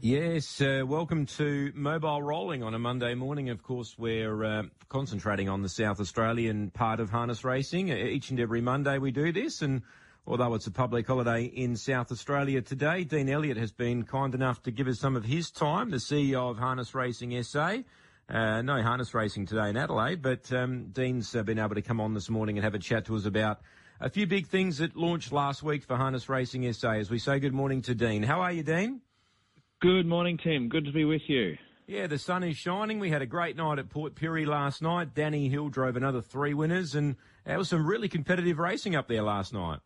Yes, uh, welcome to Mobile Rolling on a Monday morning. Of course, we're uh, concentrating on the South Australian part of harness racing. Each and every Monday we do this, and although it's a public holiday in South Australia today, Dean Elliot has been kind enough to give us some of his time, the CEO of Harness Racing SA. Uh, no harness racing today in Adelaide, but um, Dean's uh, been able to come on this morning and have a chat to us about a few big things that launched last week for Harness Racing SA. As we say good morning to Dean. How are you, Dean? Good morning, Tim. Good to be with you. Yeah, the sun is shining. We had a great night at Port Pirie last night. Danny Hill drove another three winners, and there was some really competitive racing up there last night.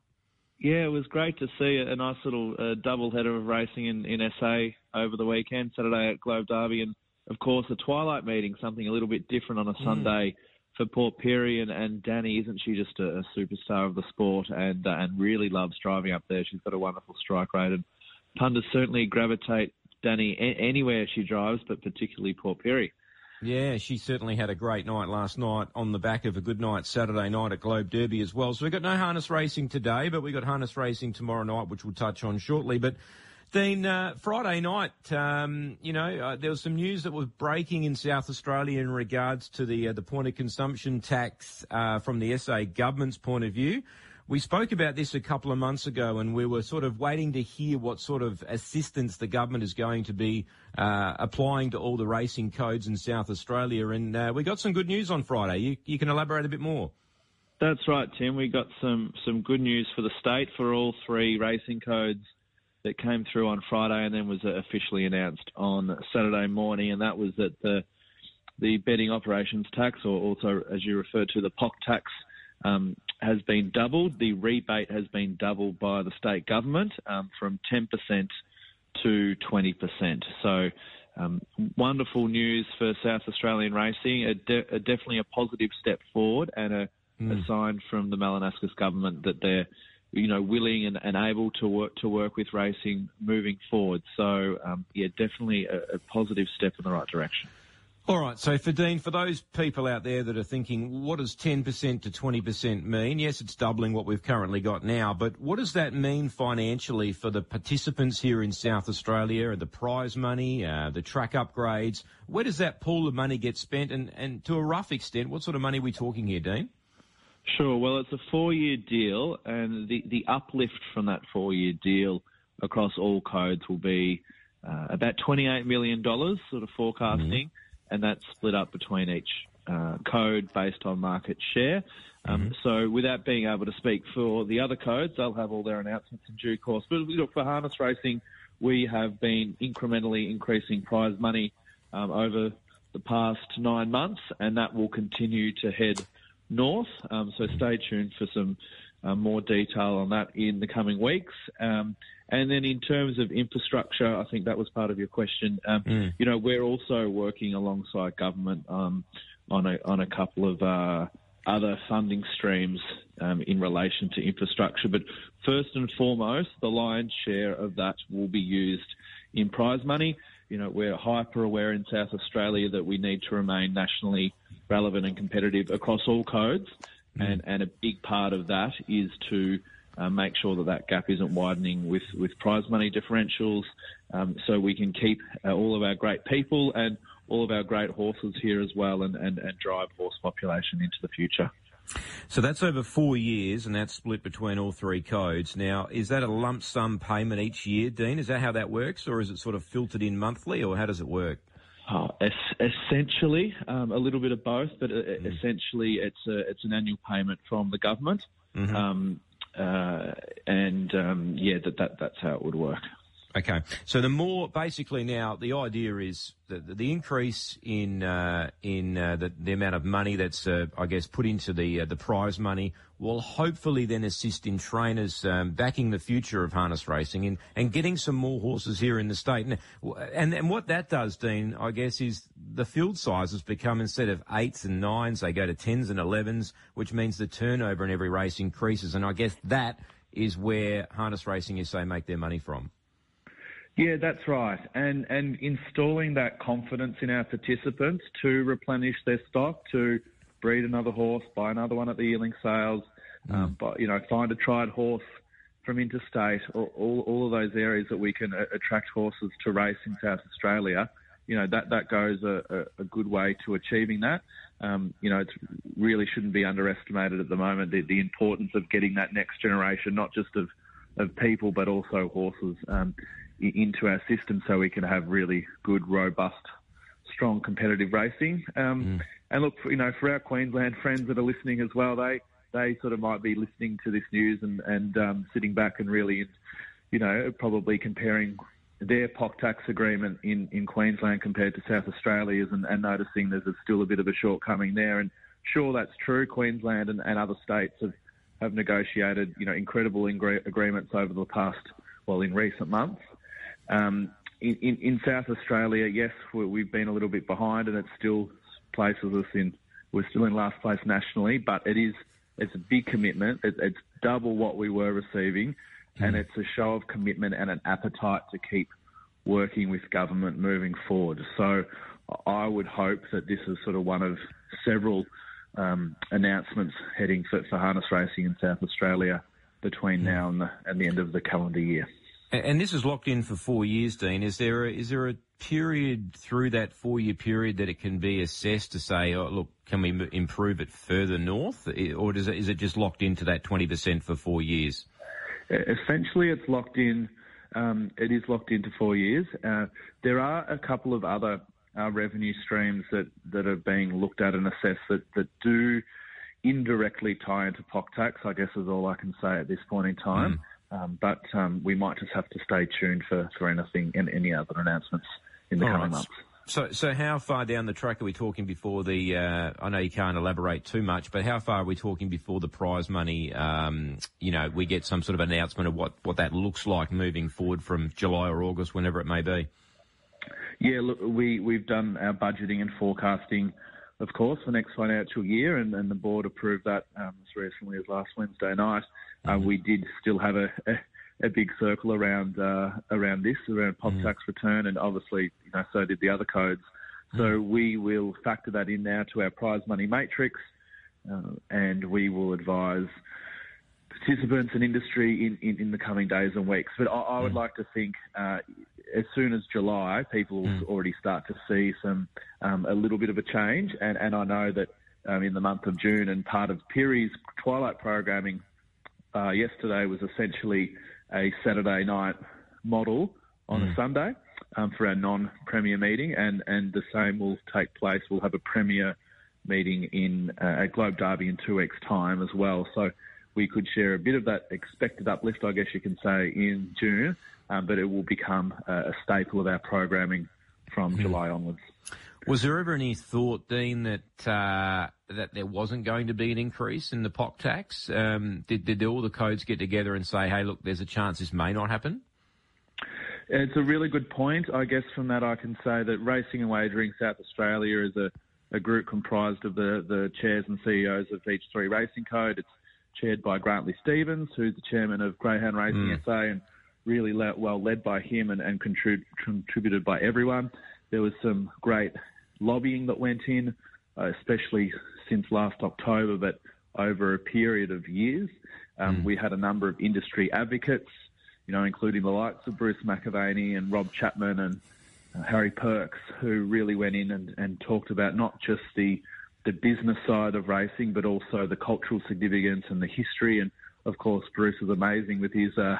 Yeah, it was great to see a nice little uh, double header of racing in, in SA over the weekend, Saturday at Globe Derby, and of course a twilight meeting, something a little bit different on a mm. Sunday for Port Pirie. And, and Danny, isn't she just a, a superstar of the sport and uh, and really loves driving up there? She's got a wonderful strike rate, and punters certainly gravitate Danny a- anywhere she drives, but particularly Port Pirie. Yeah, she certainly had a great night last night on the back of a good night Saturday night at Globe Derby as well. So we've got no harness racing today, but we've got harness racing tomorrow night, which we'll touch on shortly. But Dean, uh, Friday night, um, you know, uh, there was some news that was breaking in South Australia in regards to the uh, the point of consumption tax uh, from the SA government's point of view. We spoke about this a couple of months ago, and we were sort of waiting to hear what sort of assistance the government is going to be uh, applying to all the racing codes in South Australia. And uh, we got some good news on Friday. You, you can elaborate a bit more. That's right, Tim. We got some some good news for the state for all three racing codes that came through on Friday, and then was officially announced on Saturday morning. And that was that the the betting operations tax, or also as you referred to, the POC tax um, has been doubled. The rebate has been doubled by the state government um, from 10% to 20%. So, um, wonderful news for South Australian racing. A de- a definitely a positive step forward and a, mm. a, sign from the Malinauskas government that they're, you know, willing and, and, able to work to work with racing moving forward. So, um, yeah, definitely a, a positive step in the right direction. All right. So for Dean, for those people out there that are thinking, what does 10% to 20% mean? Yes, it's doubling what we've currently got now, but what does that mean financially for the participants here in South Australia, the prize money, uh, the track upgrades? Where does that pool of money get spent? And, and to a rough extent, what sort of money are we talking here, Dean? Sure. Well, it's a four-year deal, and the, the uplift from that four-year deal across all codes will be uh, about $28 million, sort of forecasting. Mm-hmm and that's split up between each uh, code based on market share. Um, mm-hmm. So without being able to speak for the other codes, they'll have all their announcements in due course. But look, for harness racing, we have been incrementally increasing prize money um, over the past nine months, and that will continue to head north. Um, so stay tuned for some uh, more detail on that in the coming weeks. Um, and then in terms of infrastructure, I think that was part of your question. Um, mm. You know, we're also working alongside government um, on a on a couple of uh, other funding streams um, in relation to infrastructure. But first and foremost, the lion's share of that will be used in prize money. You know, we're hyper aware in South Australia that we need to remain nationally relevant and competitive across all codes. Mm. And, and a big part of that is to uh, make sure that that gap isn't widening with, with prize money differentials um, so we can keep uh, all of our great people and all of our great horses here as well and, and, and drive horse population into the future. So that's over four years, and that's split between all three codes. Now, is that a lump sum payment each year, Dean? Is that how that works, or is it sort of filtered in monthly, or how does it work? Oh, essentially, um, a little bit of both, but mm. essentially, it's a, it's an annual payment from the government. Mm-hmm. Um, and um, yeah, that, that that's how it would work. Okay, so the more basically now the idea is that the increase in uh, in uh, the, the amount of money that's uh, I guess put into the uh, the prize money will hopefully then assist in trainers um, backing the future of harness racing and, and getting some more horses here in the state. And, and and what that does, Dean, I guess, is the field sizes become instead of eights and nines, they go to tens and elevens, which means the turnover in every race increases. And I guess that is where harness racing is say make their money from. Yeah, that's right. And and installing that confidence in our participants to replenish their stock, to breed another horse, buy another one at the yearling sales, mm. um, but you know, find a tried horse from interstate, all, all, all of those areas that we can attract horses to race in South Australia. You know that that goes a, a, a good way to achieving that. Um, you know, it really shouldn't be underestimated at the moment the, the importance of getting that next generation, not just of of people but also horses. Um, into our system so we can have really good, robust, strong competitive racing. Um, mm. And look, you know, for our Queensland friends that are listening as well, they they sort of might be listening to this news and and um, sitting back and really, you know, probably comparing their POC tax agreement in, in Queensland compared to South Australia's and, and noticing there's still a bit of a shortcoming there. And sure, that's true. Queensland and, and other states have, have negotiated, you know, incredible ingre- agreements over the past, well, in recent months. Um, in, in, in, South Australia, yes, we've been a little bit behind, and it still places us in. We're still in last place nationally, but it is it's a big commitment. It, it's double what we were receiving, mm. and it's a show of commitment and an appetite to keep working with government moving forward. So I would hope that this is sort of one of several um, announcements heading for, for harness racing in South Australia between mm. now and the, and the end of the calendar year. And this is locked in for four years, Dean. Is there a, is there a period through that four year period that it can be assessed to say, oh, look, can we improve it further north, or does it, is it just locked into that twenty percent for four years? Essentially, it's locked in. Um, it is locked into four years. Uh, there are a couple of other uh, revenue streams that, that are being looked at and assessed that, that do indirectly tie into POC tax. I guess is all I can say at this point in time. Mm. Um, but um, we might just have to stay tuned for, for anything and any other announcements in the All coming right. months. So, so how far down the track are we talking before the? Uh, I know you can't elaborate too much, but how far are we talking before the prize money? Um, you know, we get some sort of announcement of what, what that looks like moving forward from July or August, whenever it may be. Yeah, look, we we've done our budgeting and forecasting, of course, for next financial year, and, and the board approved that um, as recently as last Wednesday night. Uh, we did still have a, a, a big circle around uh, around this, around pop mm. tax return, and obviously, you know, so did the other codes. Mm. So we will factor that in now to our prize money matrix, uh, and we will advise participants and industry in, in, in, the coming days and weeks. But I, I would mm. like to think uh, as soon as July, people will mm. already start to see some um, a little bit of a change, and, and I know that um, in the month of June and part of Pirie's twilight programming uh, yesterday was essentially a Saturday night model on mm. a Sunday um, for our non-premier meeting, and, and the same will take place. We'll have a premier meeting in uh, at Globe Derby in two weeks' time as well. So we could share a bit of that expected uplift, I guess you can say, in June, um, but it will become a, a staple of our programming from mm. July onwards. Was there ever any thought, Dean, that uh, that there wasn't going to be an increase in the POC tax? Um, did, did all the codes get together and say, "Hey, look, there's a chance this may not happen"? It's a really good point. I guess from that I can say that Racing and Wagering South Australia is a, a group comprised of the, the chairs and CEOs of each three racing code. It's chaired by Grantley Stevens, who's the chairman of Greyhound Racing mm. SA, and really le- well led by him and, and contrib- contributed by everyone. There was some great lobbying that went in, uh, especially since last October, but over a period of years. Um, mm. We had a number of industry advocates, you know, including the likes of Bruce McAvaney and Rob Chapman and uh, Harry Perks, who really went in and, and talked about not just the the business side of racing, but also the cultural significance and the history. And of course, Bruce is amazing with his uh,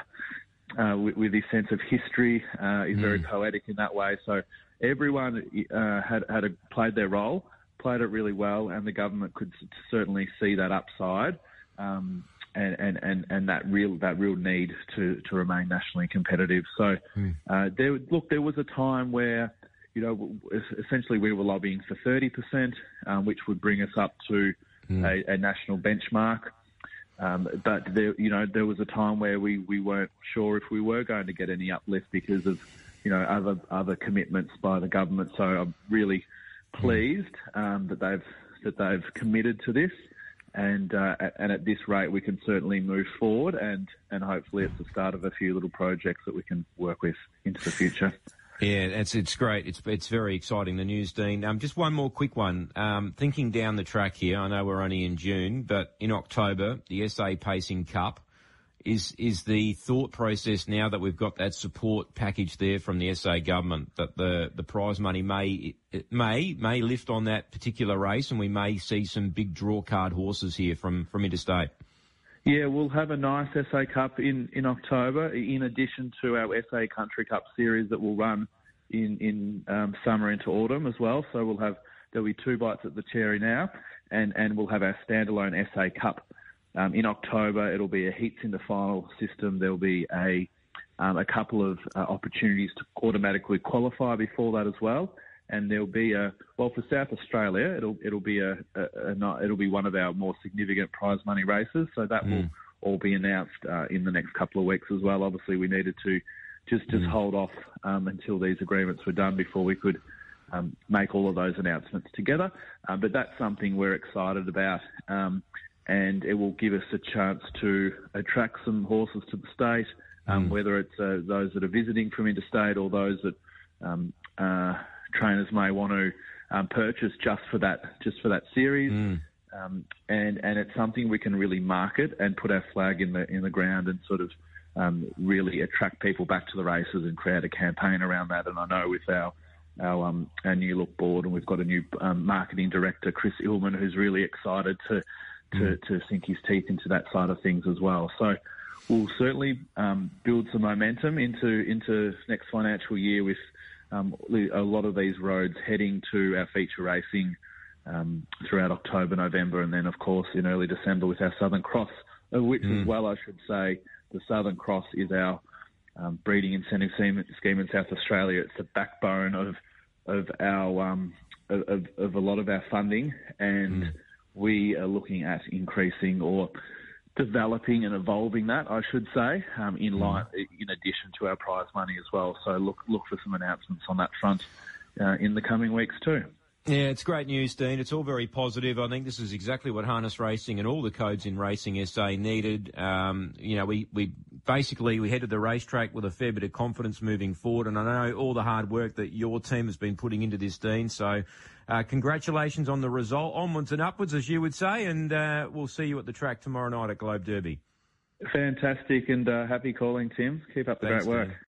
uh, with, with, his sense of history. Uh, he's mm. very poetic in that way. So everyone uh, had had a, played their role, played it really well, and the government could certainly see that upside. Um, and, and, and, and that real that real need to, to remain nationally competitive. So mm. uh, there, look, there was a time where you know essentially we were lobbying for 30%, um, which would bring us up to mm. a, a, national benchmark. Um, but there, you know, there was a time where we, we weren't sure if we were going to get any uplift because of you know other other commitments by the government. So I'm really mm. pleased um, that they've that they've committed to this and uh, and at this rate we can certainly move forward and and hopefully it's the start of a few little projects that we can work with into the future. Yeah, it's it's great. It's it's very exciting. The news, Dean. Um, just one more quick one. Um, thinking down the track here, I know we're only in June, but in October, the SA Pacing Cup. Is is the thought process now that we've got that support package there from the SA government that the, the prize money may may may lift on that particular race and we may see some big draw card horses here from from interstate. Yeah, we'll have a nice SA Cup in, in October, in addition to our SA Country Cup series that will run in in um, summer into autumn as well. So we'll have there'll be two bites at the cherry now, and and we'll have our standalone SA Cup um, in October, it'll be a heats in the final system. There'll be a um, a couple of uh, opportunities to automatically qualify before that as well. And there'll be a well for South Australia, it'll it'll be a, a, a it'll be one of our more significant prize money races. So that mm. will all be announced uh, in the next couple of weeks as well. Obviously, we needed to just just mm. hold off um, until these agreements were done before we could um, make all of those announcements together. Um, but that's something we're excited about. Um, and it will give us a chance to attract some horses to the state, um, mm. whether it's uh, those that are visiting from interstate or those that um, uh, trainers may want to um, purchase just for that just for that series. Mm. Um, and and it's something we can really market and put our flag in the in the ground and sort of um, really attract people back to the races and create a campaign around that. And I know with our our, um, our new look board, and we've got a new um, marketing director, Chris Illman, who's really excited to to, mm. to sink his teeth into that side of things as well. So we'll certainly um, build some momentum into into next financial year with um, a lot of these roads heading to our feature racing um, throughout October, November, and then of course in early December with our Southern Cross, which mm. as well I should say the Southern Cross is our um, breeding incentive scheme in South Australia. It's the backbone of of our um, of, of, a lot of our funding and. Mm we are looking at increasing or developing and evolving that, I should say, um, in mm. line in addition to our prize money as well. So look look for some announcements on that front uh, in the coming weeks too. Yeah, it's great news, Dean. It's all very positive. I think this is exactly what harness racing and all the codes in racing SA needed. Um, you know, we, we basically we headed the racetrack with a fair bit of confidence moving forward, and I know all the hard work that your team has been putting into this, Dean. So, uh, congratulations on the result, onwards and upwards, as you would say, and uh, we'll see you at the track tomorrow night at Globe Derby. Fantastic, and uh, happy calling, Tim. Keep up the Thanks, great work.